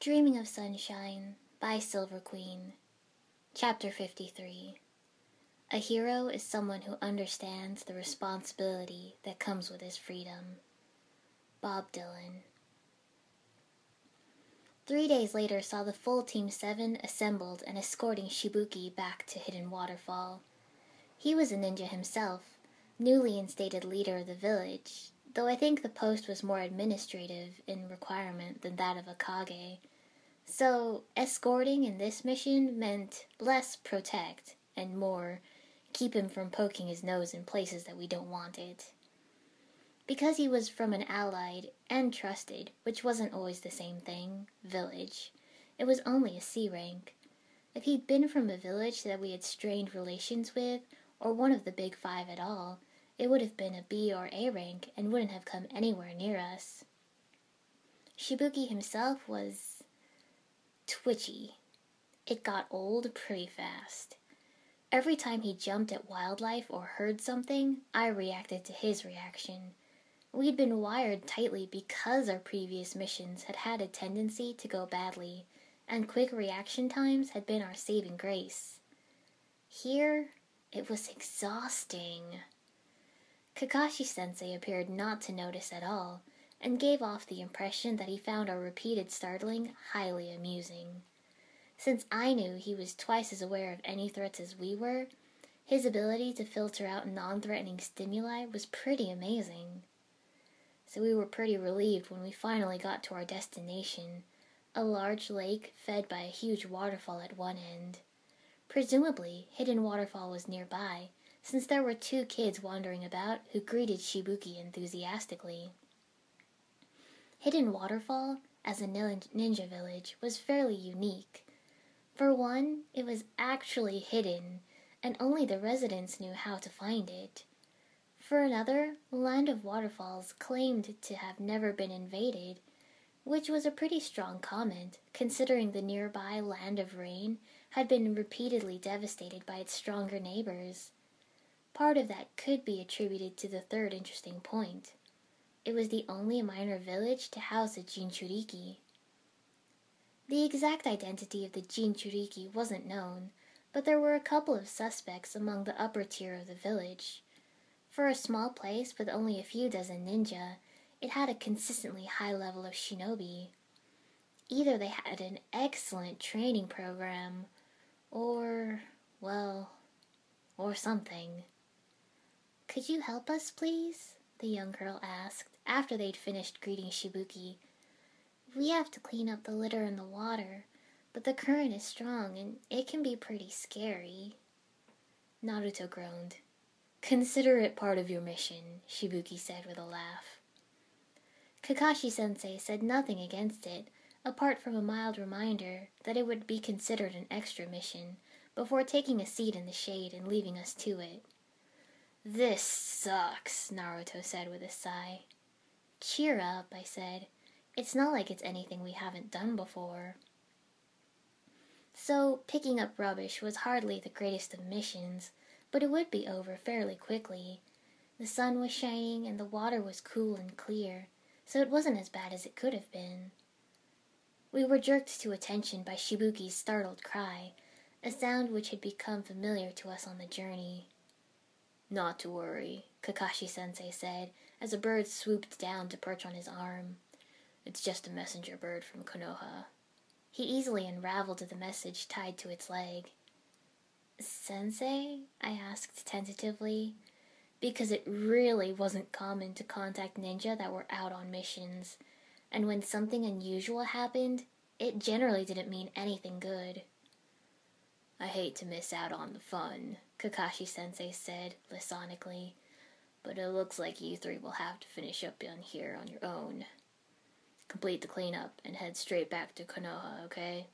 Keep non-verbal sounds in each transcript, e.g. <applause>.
Dreaming of Sunshine by Silver Queen. Chapter 53 A hero is someone who understands the responsibility that comes with his freedom. Bob Dylan. Three days later saw the full Team 7 assembled and escorting Shibuki back to Hidden Waterfall. He was a ninja himself, newly instated leader of the village, though I think the post was more administrative in requirement than that of a Kage. So, escorting in this mission meant less protect and more keep him from poking his nose in places that we don't want it. Because he was from an allied and trusted, which wasn't always the same thing, village, it was only a C rank. If he'd been from a village that we had strained relations with, or one of the big five at all, it would have been a B or A rank and wouldn't have come anywhere near us. Shibuki himself was twitchy. It got old pretty fast. Every time he jumped at wildlife or heard something, I reacted to his reaction. We'd been wired tightly because our previous missions had had a tendency to go badly, and quick reaction times had been our saving grace. Here, it was exhausting. Kakashi sensei appeared not to notice at all, and gave off the impression that he found our repeated startling highly amusing. Since I knew he was twice as aware of any threats as we were, his ability to filter out non threatening stimuli was pretty amazing. So we were pretty relieved when we finally got to our destination a large lake fed by a huge waterfall at one end. Presumably, Hidden Waterfall was nearby, since there were two kids wandering about who greeted Shibuki enthusiastically. Hidden Waterfall, as a ninja village, was fairly unique. For one, it was actually hidden, and only the residents knew how to find it. For another, Land of Waterfalls claimed to have never been invaded, which was a pretty strong comment, considering the nearby Land of Rain had been repeatedly devastated by its stronger neighbors. Part of that could be attributed to the third interesting point. It was the only minor village to house a Jinchuriki. The exact identity of the Jinchuriki wasn't known, but there were a couple of suspects among the upper tier of the village. For a small place with only a few dozen ninja, it had a consistently high level of shinobi. Either they had an excellent training program, or, well, or something. Could you help us, please? the young girl asked, after they'd finished greeting Shibuki. We have to clean up the litter in the water, but the current is strong and it can be pretty scary. Naruto groaned. Consider it part of your mission, Shibuki said with a laugh. Kakashi sensei said nothing against it, apart from a mild reminder that it would be considered an extra mission, before taking a seat in the shade and leaving us to it. This sucks, Naruto said with a sigh. Cheer up, I said. It's not like it's anything we haven't done before. So, picking up rubbish was hardly the greatest of missions, but it would be over fairly quickly. The sun was shining and the water was cool and clear, so it wasn't as bad as it could have been. We were jerked to attention by Shibuki's startled cry, a sound which had become familiar to us on the journey. Not to worry, Kakashi sensei said as a bird swooped down to perch on his arm. It's just a messenger bird from Konoha. He easily unraveled the message tied to its leg. Sensei? I asked tentatively, because it really wasn't common to contact ninja that were out on missions, and when something unusual happened, it generally didn't mean anything good. I hate to miss out on the fun, Kakashi sensei said laconically, but it looks like you three will have to finish up on here on your own. Complete the cleanup and head straight back to Konoha, okay?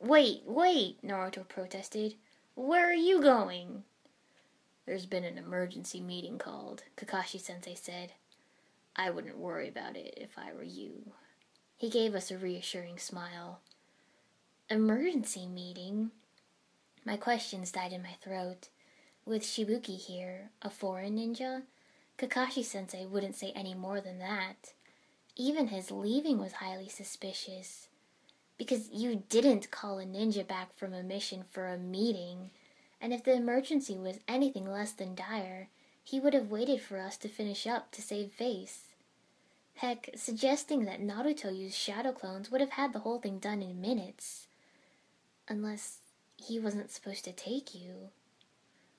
Wait, wait, Naruto protested. Where are you going? There's been an emergency meeting called, Kakashi sensei said. I wouldn't worry about it if I were you. He gave us a reassuring smile. Emergency meeting? My questions died in my throat. With Shibuki here, a foreign ninja, Kakashi sensei wouldn't say any more than that. Even his leaving was highly suspicious. Because you didn't call a ninja back from a mission for a meeting, and if the emergency was anything less than dire, he would have waited for us to finish up to save face. Heck, suggesting that Naruto used shadow clones would have had the whole thing done in minutes. Unless he wasn't supposed to take you.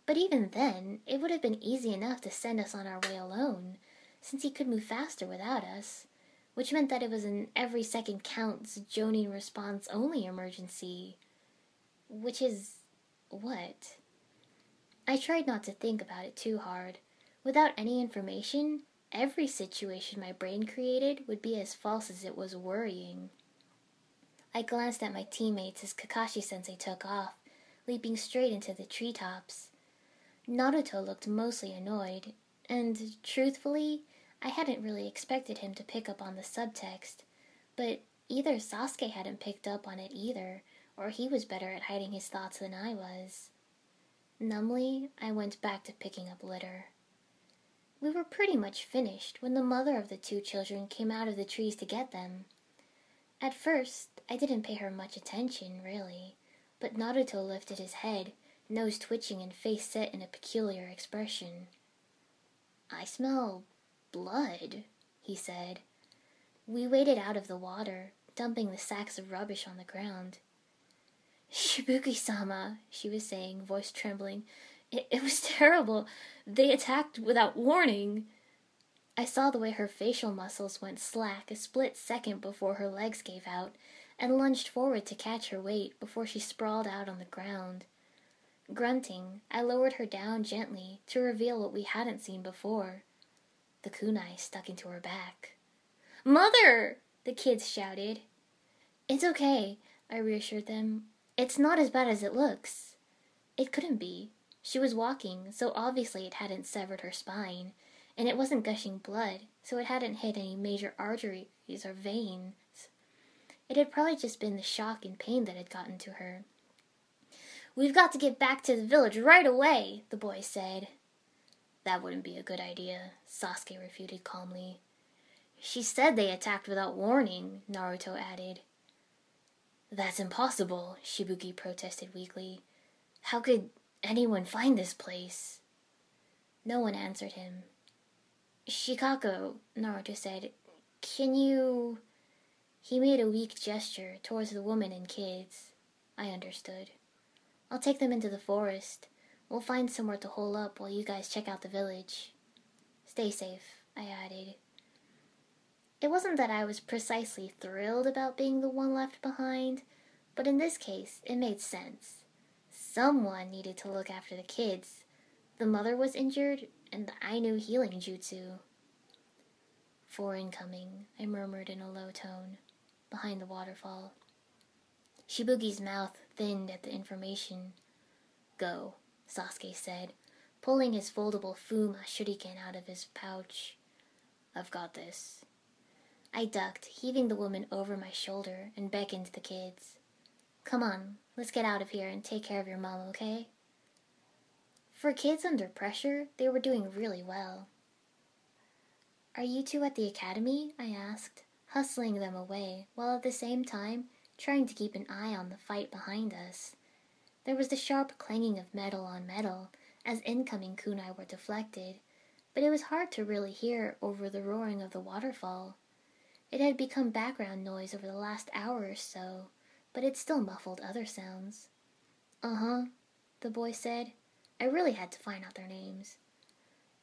But even then, it would have been easy enough to send us on our way alone, since he could move faster without us, which meant that it was an every second counts Jonin response only emergency. Which is what? I tried not to think about it too hard. Without any information, every situation my brain created would be as false as it was worrying. I glanced at my teammates as Kakashi sensei took off, leaping straight into the treetops. Naruto looked mostly annoyed, and truthfully, I hadn't really expected him to pick up on the subtext, but either Sasuke hadn't picked up on it either, or he was better at hiding his thoughts than I was. Numbly, I went back to picking up litter. We were pretty much finished when the mother of the two children came out of the trees to get them. At first, I didn't pay her much attention, really, but Naruto lifted his head nose twitching and face set in a peculiar expression. I smell blood, he said. We waded out of the water, dumping the sacks of rubbish on the ground. Shibuki sama, she was saying, voice trembling. It, it was <laughs> terrible. They attacked without warning. I saw the way her facial muscles went slack a split second before her legs gave out, and lunged forward to catch her weight before she sprawled out on the ground. Grunting, I lowered her down gently to reveal what we hadn't seen before. The kunai stuck into her back. Mother! The kids shouted. It's okay, I reassured them. It's not as bad as it looks. It couldn't be. She was walking, so obviously it hadn't severed her spine, and it wasn't gushing blood, so it hadn't hit any major arteries or veins. It had probably just been the shock and pain that had gotten to her. We've got to get back to the village right away, the boy said. That wouldn't be a good idea, Sasuke refuted calmly. She said they attacked without warning, Naruto added. That's impossible, Shibuki protested weakly. How could anyone find this place? No one answered him. Shikako, Naruto said, can you. He made a weak gesture towards the woman and kids. I understood. I'll take them into the forest. We'll find somewhere to hole up while you guys check out the village. Stay safe, I added. It wasn't that I was precisely thrilled about being the one left behind, but in this case, it made sense. Someone needed to look after the kids. The mother was injured, and I knew healing jutsu. Four incoming, I murmured in a low tone, behind the waterfall. Shibuki's mouth thinned at the information. Go, Sasuke said, pulling his foldable Fuma shuriken out of his pouch. I've got this. I ducked, heaving the woman over my shoulder, and beckoned the kids. Come on, let's get out of here and take care of your mom, okay? For kids under pressure, they were doing really well. Are you two at the academy? I asked, hustling them away, while at the same time trying to keep an eye on the fight behind us. There was the sharp clanging of metal on metal as incoming kunai were deflected, but it was hard to really hear over the roaring of the waterfall. It had become background noise over the last hour or so, but it still muffled other sounds. Uh huh, the boy said. I really had to find out their names.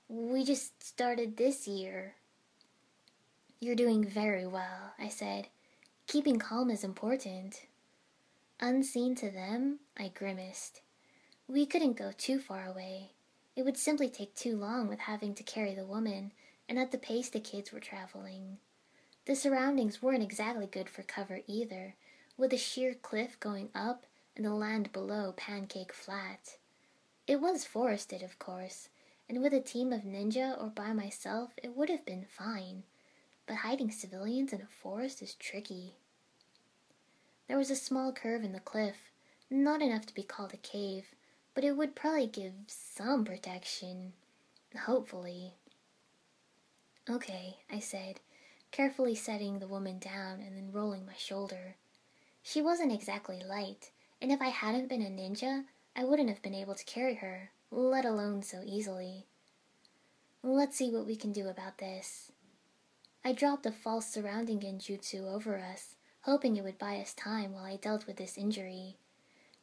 We just started this year. You're doing very well, I said, Keeping calm is important. Unseen to them, I grimaced. We couldn't go too far away. It would simply take too long with having to carry the woman, and at the pace the kids were traveling. The surroundings weren't exactly good for cover either, with a sheer cliff going up and the land below pancake flat. It was forested, of course, and with a team of ninja or by myself, it would have been fine. But hiding civilians in a forest is tricky. There was a small curve in the cliff, not enough to be called a cave, but it would probably give some protection. Hopefully. Okay, I said, carefully setting the woman down and then rolling my shoulder. She wasn't exactly light, and if I hadn't been a ninja, I wouldn't have been able to carry her, let alone so easily. Let's see what we can do about this. I dropped a false surrounding genjutsu over us, hoping it would buy us time while I dealt with this injury.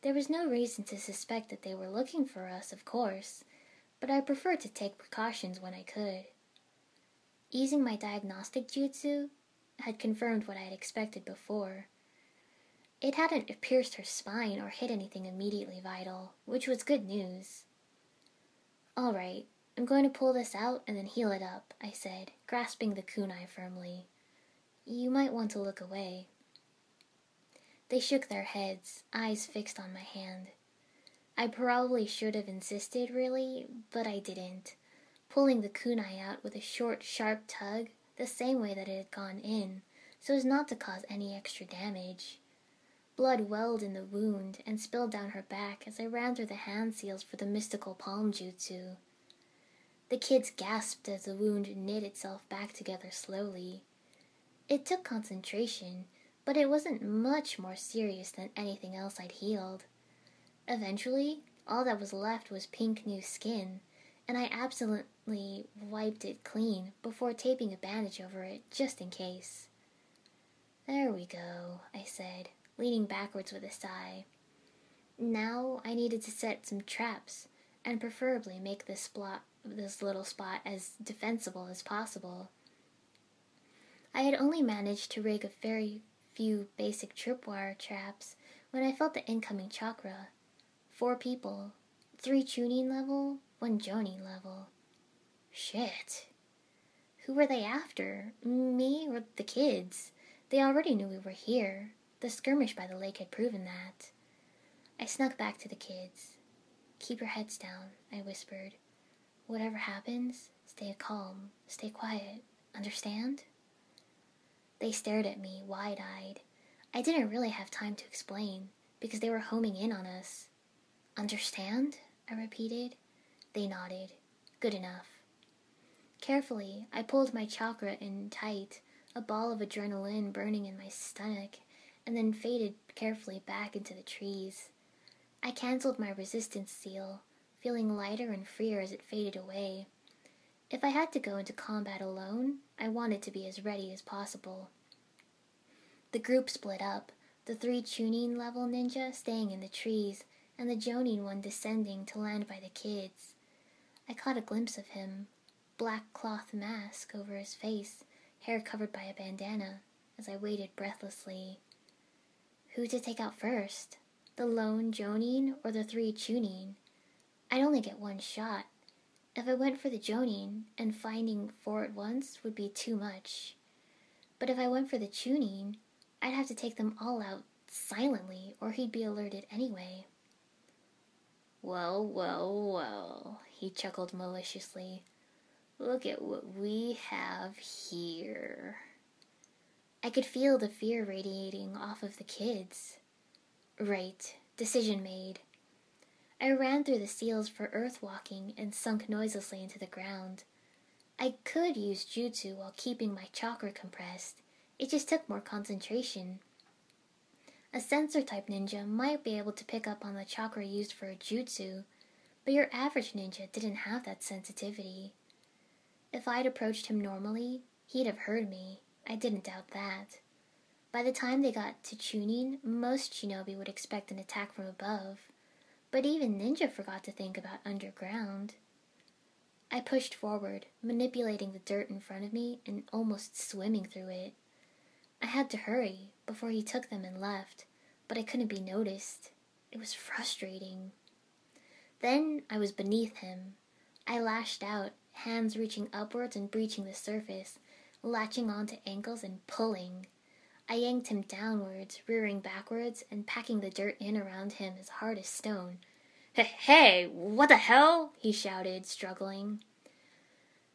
There was no reason to suspect that they were looking for us, of course, but I preferred to take precautions when I could. Using my diagnostic jutsu had confirmed what I had expected before. It hadn't pierced her spine or hit anything immediately vital, which was good news. All right, I'm going to pull this out and then heal it up, I said, grasping the kunai firmly. You might want to look away. They shook their heads, eyes fixed on my hand. I probably should have insisted, really, but I didn't, pulling the kunai out with a short, sharp tug, the same way that it had gone in, so as not to cause any extra damage. Blood welled in the wound and spilled down her back as I ran through the hand seals for the mystical palm jutsu. The kids gasped as the wound knit itself back together slowly. It took concentration, but it wasn't much more serious than anything else I'd healed. Eventually, all that was left was pink new skin, and I absolutely wiped it clean before taping a bandage over it just in case. There we go, I said, leaning backwards with a sigh. Now I needed to set some traps, and preferably make this spot this little spot as defensible as possible. I had only managed to rig a very few basic tripwire traps when I felt the incoming chakra. Four people, three Chunin level, one Jonin level. Shit. Who were they after? Me or the kids? They already knew we were here. The skirmish by the lake had proven that. I snuck back to the kids. Keep your heads down, I whispered. Whatever happens, stay calm, stay quiet. Understand? They stared at me, wide eyed. I didn't really have time to explain, because they were homing in on us. Understand? I repeated. They nodded. Good enough. Carefully, I pulled my chakra in tight, a ball of adrenaline burning in my stomach, and then faded carefully back into the trees. I cancelled my resistance seal, feeling lighter and freer as it faded away. If I had to go into combat alone, I wanted to be as ready as possible. The group split up, the three Chunin level ninja staying in the trees, and the Jonin one descending to land by the kids. I caught a glimpse of him, black cloth mask over his face, hair covered by a bandana, as I waited breathlessly. Who to take out first? The lone Jonin or the three Chunin? I'd only get one shot. If I went for the Jonin, and finding four at once would be too much. But if I went for the Chunin, I'd have to take them all out silently, or he'd be alerted anyway. Well, well, well, he chuckled maliciously. Look at what we have here. I could feel the fear radiating off of the kids. Right, decision made. I ran through the seals for earth walking and sunk noiselessly into the ground. I could use jutsu while keeping my chakra compressed. It just took more concentration. A sensor type ninja might be able to pick up on the chakra used for a jutsu, but your average ninja didn't have that sensitivity. If I'd approached him normally, he'd have heard me. I didn't doubt that. By the time they got to Chunin, most shinobi would expect an attack from above. But even Ninja forgot to think about underground. I pushed forward, manipulating the dirt in front of me and almost swimming through it. I had to hurry before he took them and left, but I couldn't be noticed. It was frustrating. Then I was beneath him. I lashed out, hands reaching upwards and breaching the surface, latching onto ankles and pulling. I yanked him downwards, rearing backwards, and packing the dirt in around him as hard as stone. Hey, what the hell? he shouted, struggling.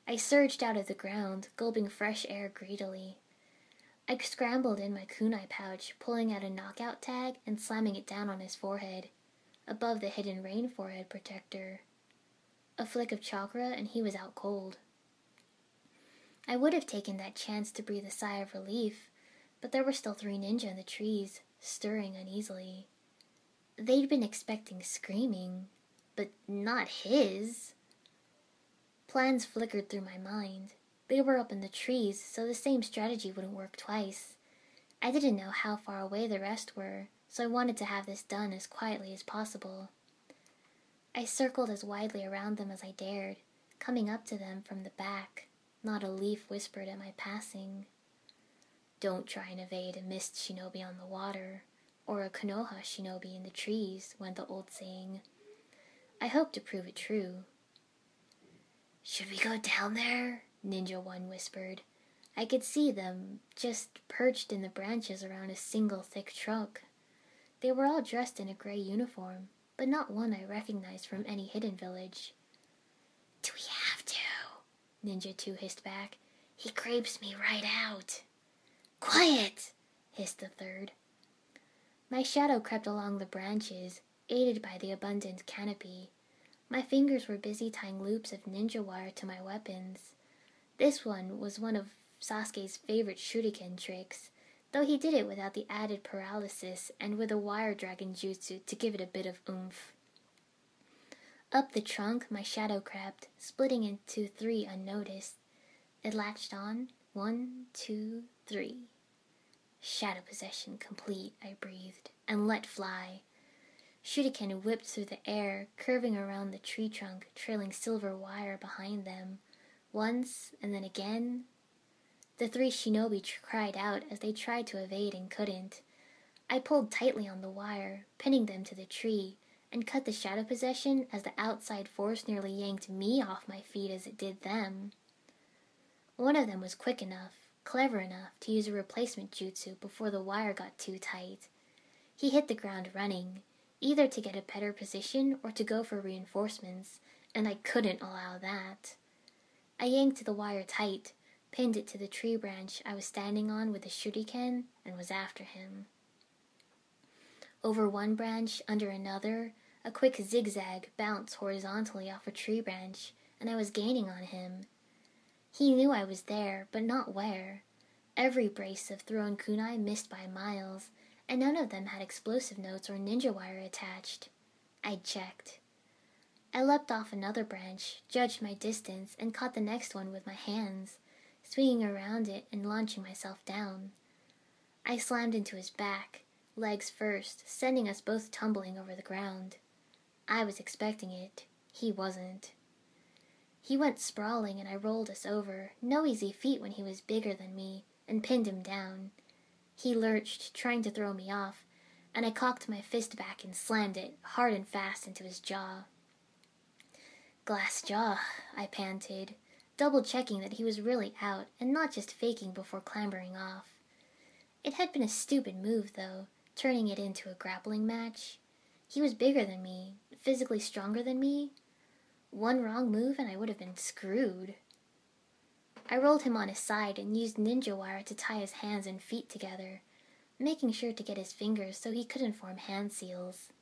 I surged out of the ground, gulping fresh air greedily. I scrambled in my kunai pouch, pulling out a knockout tag and slamming it down on his forehead, above the hidden rain forehead protector. A flick of chakra, and he was out cold. I would have taken that chance to breathe a sigh of relief, but there were still three ninja in the trees, stirring uneasily. They'd been expecting screaming, but not his. Plans flickered through my mind. They were up in the trees, so the same strategy wouldn't work twice. I didn't know how far away the rest were, so I wanted to have this done as quietly as possible. I circled as widely around them as I dared, coming up to them from the back. Not a leaf whispered at my passing. Don't try and evade a mist shinobi on the water, or a Konoha shinobi in the trees, went the old saying. I hoped to prove it true. Should we go down there? Ninja One whispered. I could see them, just perched in the branches around a single thick trunk. They were all dressed in a gray uniform, but not one I recognized from any hidden village. Do we have to? Ninja 2 hissed back. He creeps me right out. Quiet! hissed the third. My shadow crept along the branches, aided by the abundant canopy. My fingers were busy tying loops of ninja wire to my weapons. This one was one of Sasuke's favorite shuriken tricks, though he did it without the added paralysis and with a wire dragon jutsu to give it a bit of oomph. Up the trunk my shadow crept, splitting into three unnoticed. It latched on. One, two, three. Shadow possession complete, I breathed, and let fly. Shuriken whipped through the air, curving around the tree trunk, trailing silver wire behind them. Once, and then again. The three shinobi cried out as they tried to evade and couldn't. I pulled tightly on the wire, pinning them to the tree, and cut the shadow possession as the outside force nearly yanked me off my feet as it did them. One of them was quick enough, clever enough to use a replacement jutsu before the wire got too tight. He hit the ground running, either to get a better position or to go for reinforcements, and I couldn't allow that. I yanked the wire tight, pinned it to the tree branch I was standing on with a shuriken, and was after him. Over one branch, under another, a quick zigzag bounced horizontally off a tree branch, and I was gaining on him. He knew I was there, but not where. Every brace of thrown kunai missed by miles, and none of them had explosive notes or ninja wire attached. I checked. I leapt off another branch, judged my distance, and caught the next one with my hands, swinging around it and launching myself down. I slammed into his back, legs first, sending us both tumbling over the ground. I was expecting it. He wasn't. He went sprawling and I rolled us over, no easy feat when he was bigger than me, and pinned him down. He lurched, trying to throw me off, and I cocked my fist back and slammed it hard and fast into his jaw. Glass jaw, I panted, double checking that he was really out and not just faking before clambering off. It had been a stupid move, though, turning it into a grappling match. He was bigger than me, physically stronger than me, one wrong move and I would have been screwed. I rolled him on his side and used ninja wire to tie his hands and feet together, making sure to get his fingers so he couldn't form hand seals.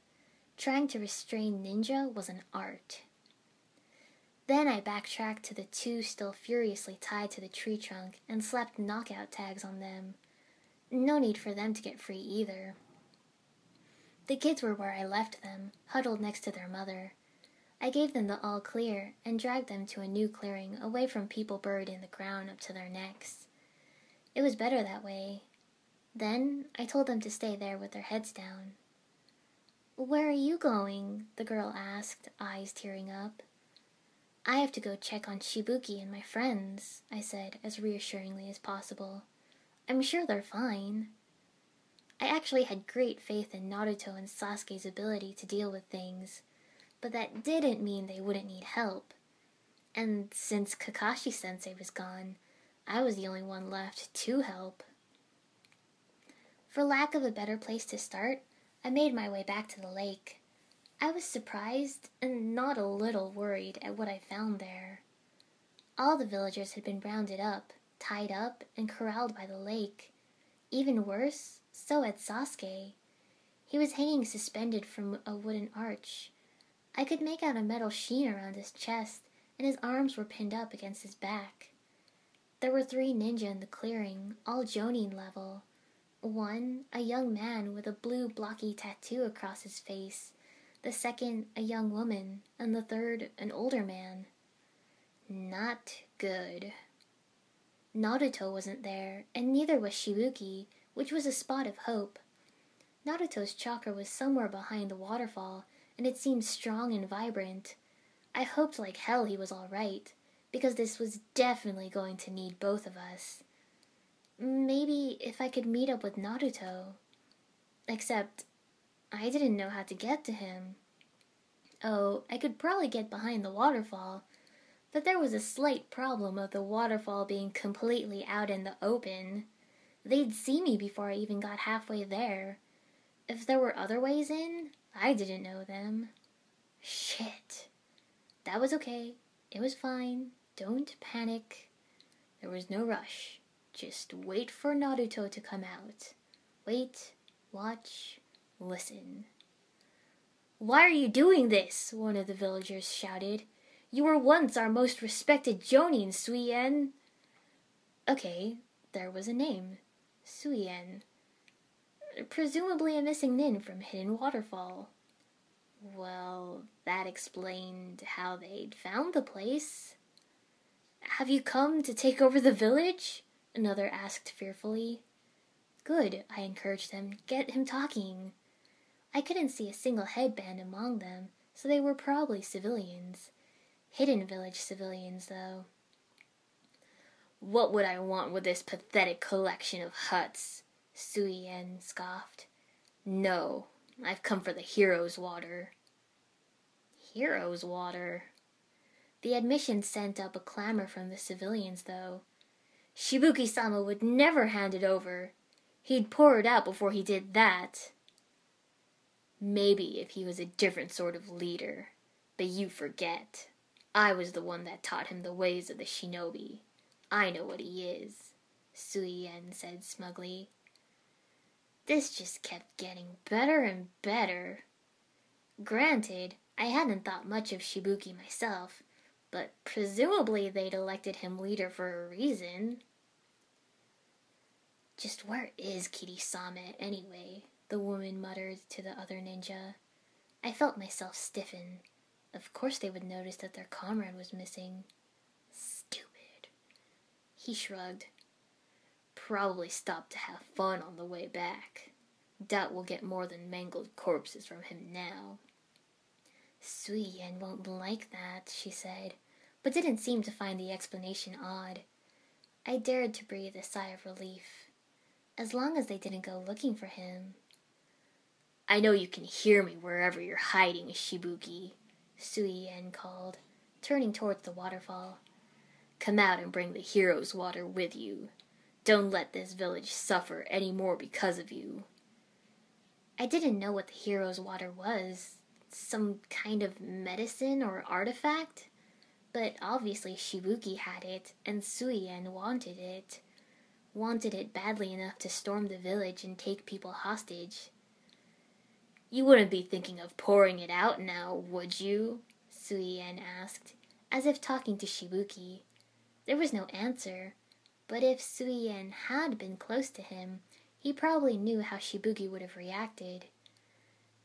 Trying to restrain Ninja was an art. Then I backtracked to the two still furiously tied to the tree trunk and slapped knockout tags on them. No need for them to get free either. The kids were where I left them, huddled next to their mother. I gave them the all clear and dragged them to a new clearing away from people buried in the ground up to their necks. It was better that way. Then I told them to stay there with their heads down. Where are you going? the girl asked, eyes tearing up. I have to go check on Shibuki and my friends, I said as reassuringly as possible. I'm sure they're fine. I actually had great faith in Naruto and Sasuke's ability to deal with things but that didn't mean they wouldn't need help. And since Kakashi sensei was gone, I was the only one left to help. For lack of a better place to start, I made my way back to the lake. I was surprised and not a little worried at what I found there. All the villagers had been rounded up, tied up, and corralled by the lake. Even worse, so had Sasuke. He was hanging suspended from a wooden arch, I could make out a metal sheen around his chest, and his arms were pinned up against his back. There were three ninja in the clearing, all Jonin level. One, a young man with a blue blocky tattoo across his face, the second, a young woman, and the third, an older man. Not good. Naruto wasn't there, and neither was Shibuki, which was a spot of hope. Naruto's chakra was somewhere behind the waterfall, and it seemed strong and vibrant. I hoped like hell he was all right, because this was definitely going to need both of us. Maybe if I could meet up with Naruto. Except, I didn't know how to get to him. Oh, I could probably get behind the waterfall, but there was a slight problem of the waterfall being completely out in the open. They'd see me before I even got halfway there. If there were other ways in, I didn't know them. Shit. That was okay. It was fine. Don't panic. There was no rush. Just wait for Naruto to come out. Wait, watch, listen. Why are you doing this? One of the villagers shouted. You were once our most respected Jonin, Suien. Okay, there was a name. Suien. Presumably a missing nin from Hidden Waterfall. Well, that explained how they'd found the place. Have you come to take over the village? Another asked fearfully. Good, I encouraged him. Get him talking. I couldn't see a single headband among them, so they were probably civilians. Hidden village civilians, though. What would I want with this pathetic collection of huts? Suien scoffed. No, I've come for the hero's water. Hero's water? The admission sent up a clamor from the civilians, though. Shibuki sama would never hand it over. He'd pour it out before he did that. Maybe if he was a different sort of leader. But you forget. I was the one that taught him the ways of the shinobi. I know what he is, Suien said smugly. This just kept getting better and better. Granted, I hadn't thought much of Shibuki myself, but presumably they'd elected him leader for a reason. Just where is Kirisame anyway? The woman muttered to the other ninja. I felt myself stiffen. Of course they would notice that their comrade was missing. Stupid. He shrugged. Probably stopped to have fun on the way back. Doubt we'll get more than mangled corpses from him now. Sui Suien won't like that, she said, but didn't seem to find the explanation odd. I dared to breathe a sigh of relief. As long as they didn't go looking for him. I know you can hear me wherever you're hiding, Shibuki, Sui Suien called, turning towards the waterfall. Come out and bring the hero's water with you. Don't let this village suffer any more because of you. I didn't know what the hero's water was, some kind of medicine or artifact? But obviously Shibuki had it, and Suien wanted it. Wanted it badly enough to storm the village and take people hostage. You wouldn't be thinking of pouring it out now, would you? Suien asked, as if talking to Shibuki. There was no answer, but if Suien had been close to him, he probably knew how Shibuki would have reacted.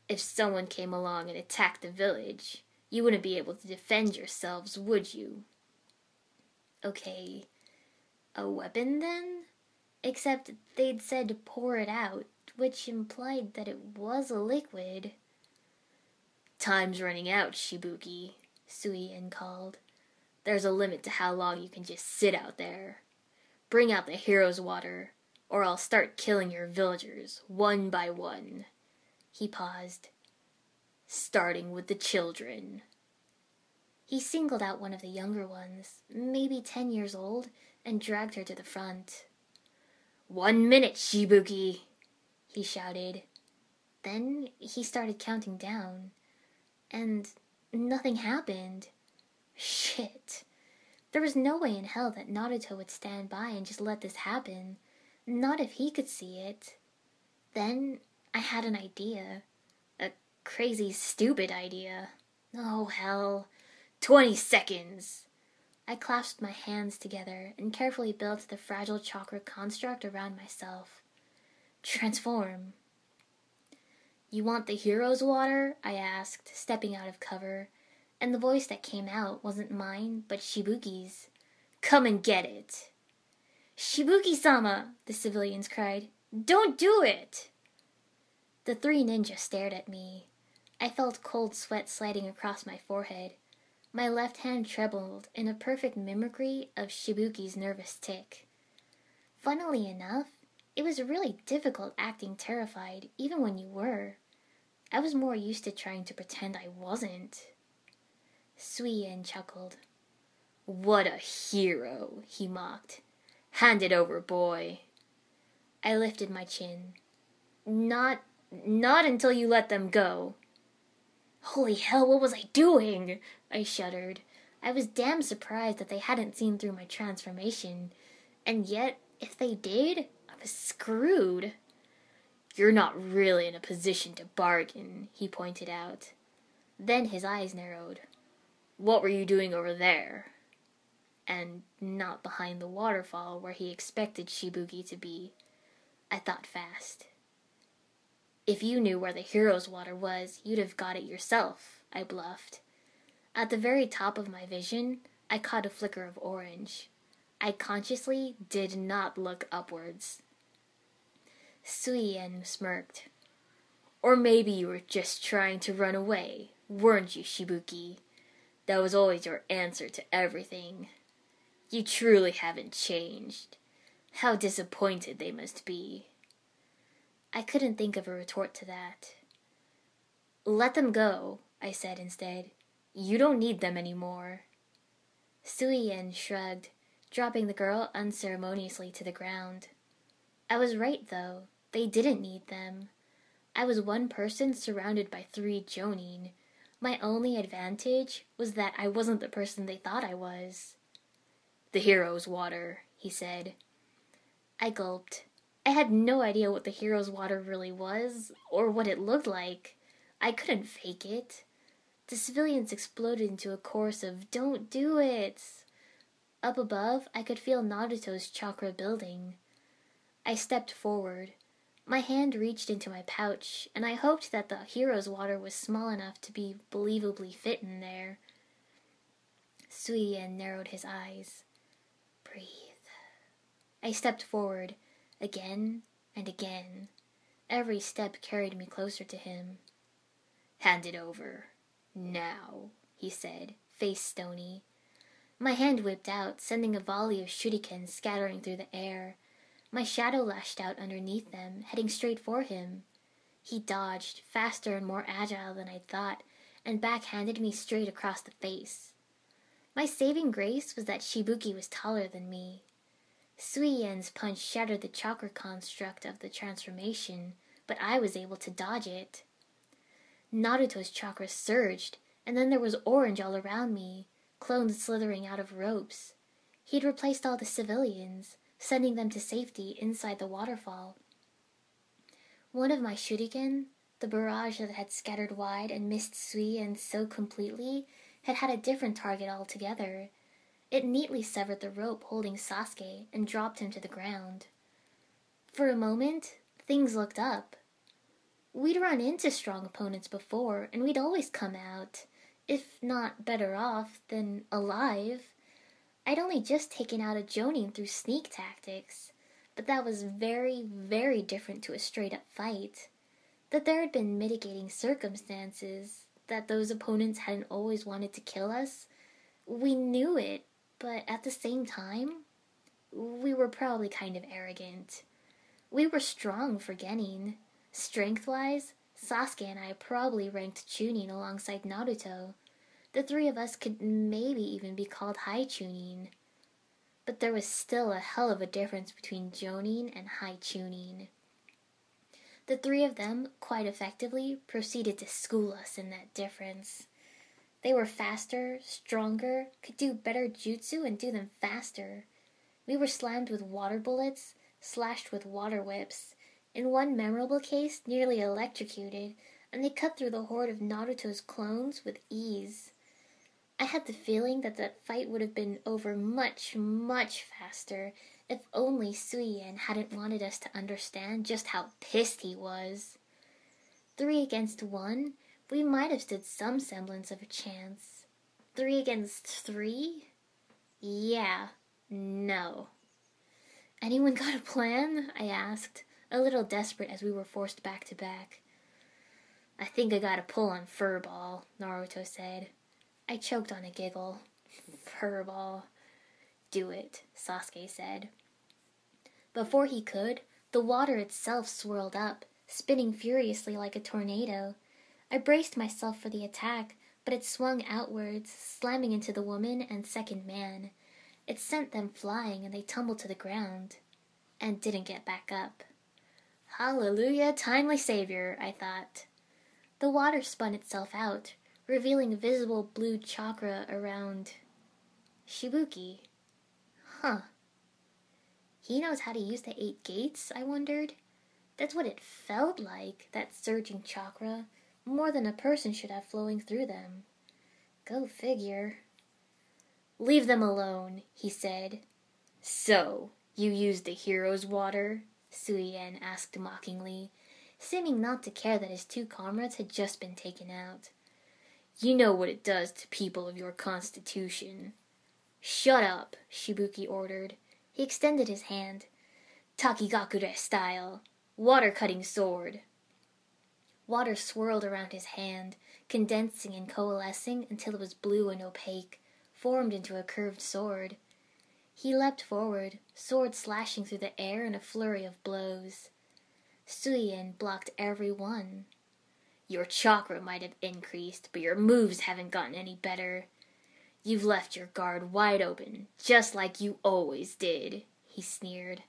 If someone came along and attacked the village, you wouldn't be able to defend yourselves, would you? Okay, a weapon then? Except they'd said to pour it out, which implied that it was a liquid. Time's running out, Shibuki, Suien called. There's a limit to how long you can just sit out there. Bring out the hero's water, or I'll start killing your villagers, one by one. He paused. Starting with the children. He singled out one of the younger ones, maybe ten years old, and dragged her to the front. One minute, Shibuki! he shouted. Then he started counting down, and nothing happened. Shit. There was no way in hell that Naruto would stand by and just let this happen. Not if he could see it. Then I had an idea. A crazy, stupid idea. Oh, hell. Twenty seconds! I clasped my hands together and carefully built the fragile chakra construct around myself. Transform. You want the hero's water? I asked, stepping out of cover, and the voice that came out wasn't mine, but Shibuki's. Come and get it. Shibuki sama, the civilians cried. Don't do it! The three ninjas stared at me. I felt cold sweat sliding across my forehead. My left hand trembled in a perfect mimicry of Shibuki's nervous tick. Funnily enough, it was really difficult acting terrified, even when you were. I was more used to trying to pretend I wasn't. Suien chuckled. What a hero, he mocked. Hand it over, boy. I lifted my chin. Not not until you let them go. Holy hell, what was I doing? I shuddered. I was damn surprised that they hadn't seen through my transformation. And yet, if they did, I was screwed. You're not really in a position to bargain, he pointed out. Then his eyes narrowed. What were you doing over there? And not behind the waterfall where he expected Shibuki to be. I thought fast. If you knew where the hero's water was, you'd have got it yourself, I bluffed. At the very top of my vision, I caught a flicker of orange. I consciously did not look upwards. Suien smirked. Or maybe you were just trying to run away, weren't you, Shibuki? That was always your answer to everything. You truly haven't changed. How disappointed they must be. I couldn't think of a retort to that. Let them go, I said instead. You don't need them any more. Suien shrugged, dropping the girl unceremoniously to the ground. I was right, though. They didn't need them. I was one person surrounded by three Jonin. My only advantage was that I wasn't the person they thought I was. The hero's water, he said. I gulped. I had no idea what the hero's water really was, or what it looked like. I couldn't fake it. The civilians exploded into a chorus of, Don't do it! Up above, I could feel Naruto's chakra building. I stepped forward. My hand reached into my pouch, and I hoped that the hero's water was small enough to be believably fit in there. Suien narrowed his eyes. Breathe. I stepped forward again and again. Every step carried me closer to him. Hand it over. Now, he said, face stony. My hand whipped out, sending a volley of shurikens scattering through the air. My shadow lashed out underneath them, heading straight for him. He dodged, faster and more agile than I'd thought, and backhanded me straight across the face. My saving grace was that Shibuki was taller than me. Suien's punch shattered the chakra construct of the transformation, but I was able to dodge it. Naruto's chakra surged, and then there was orange all around me, clones slithering out of ropes. He'd replaced all the civilians, sending them to safety inside the waterfall. One of my shuriken, the barrage that had scattered wide and missed Suien so completely, had had a different target altogether. It neatly severed the rope holding Sasuke and dropped him to the ground. For a moment, things looked up. We'd run into strong opponents before, and we'd always come out, if not better off, than alive. I'd only just taken out a Jonin through sneak tactics, but that was very, very different to a straight up fight. That there had been mitigating circumstances, that those opponents hadn't always wanted to kill us, we knew it, but at the same time, we were probably kind of arrogant. We were strong for Genin. Strength wise, Sasuke and I probably ranked Chunin alongside Naruto. The three of us could maybe even be called High Chunin. But there was still a hell of a difference between Jonin and High Chunin. The three of them, quite effectively, proceeded to school us in that difference. They were faster, stronger, could do better jutsu and do them faster. We were slammed with water bullets, slashed with water whips, in one memorable case, nearly electrocuted, and they cut through the horde of Naruto's clones with ease. I had the feeling that that fight would have been over much, much faster If only Suien hadn't wanted us to understand just how pissed he was. Three against one, we might have stood some semblance of a chance. Three against three? Yeah, no. Anyone got a plan? I asked, a little desperate as we were forced back to back. I think I got a pull on Furball, Naruto said. I choked on a giggle. Furball. Do it, Sasuke said. Before he could, the water itself swirled up, spinning furiously like a tornado. I braced myself for the attack, but it swung outwards, slamming into the woman and second man. It sent them flying and they tumbled to the ground and didn't get back up. Hallelujah, timely savior, I thought. The water spun itself out, revealing visible blue chakra around Shibuki. Huh. He knows how to use the eight gates, I wondered. That's what it felt like, that surging chakra, more than a person should have flowing through them. Go figure. Leave them alone, he said. So, you used the hero's water? Suien asked mockingly, seeming not to care that his two comrades had just been taken out. You know what it does to people of your constitution. Shut up, Shibuki ordered. He extended his hand. Takigakure style. Water cutting sword. Water swirled around his hand, condensing and coalescing until it was blue and opaque, formed into a curved sword. He leapt forward, sword slashing through the air in a flurry of blows. Suien blocked every one. Your chakra might have increased, but your moves haven't gotten any better. You've left your guard wide open, just like you always did, he sneered.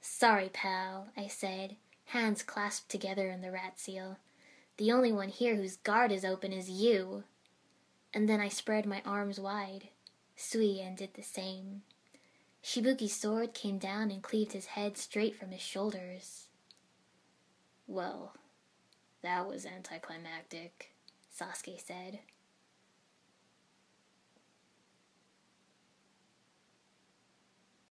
Sorry, pal, I said, hands clasped together in the rat seal. The only one here whose guard is open is you. And then I spread my arms wide. Suien did the same. Shibuki's sword came down and cleaved his head straight from his shoulders. Well, that was anticlimactic, Sasuke said.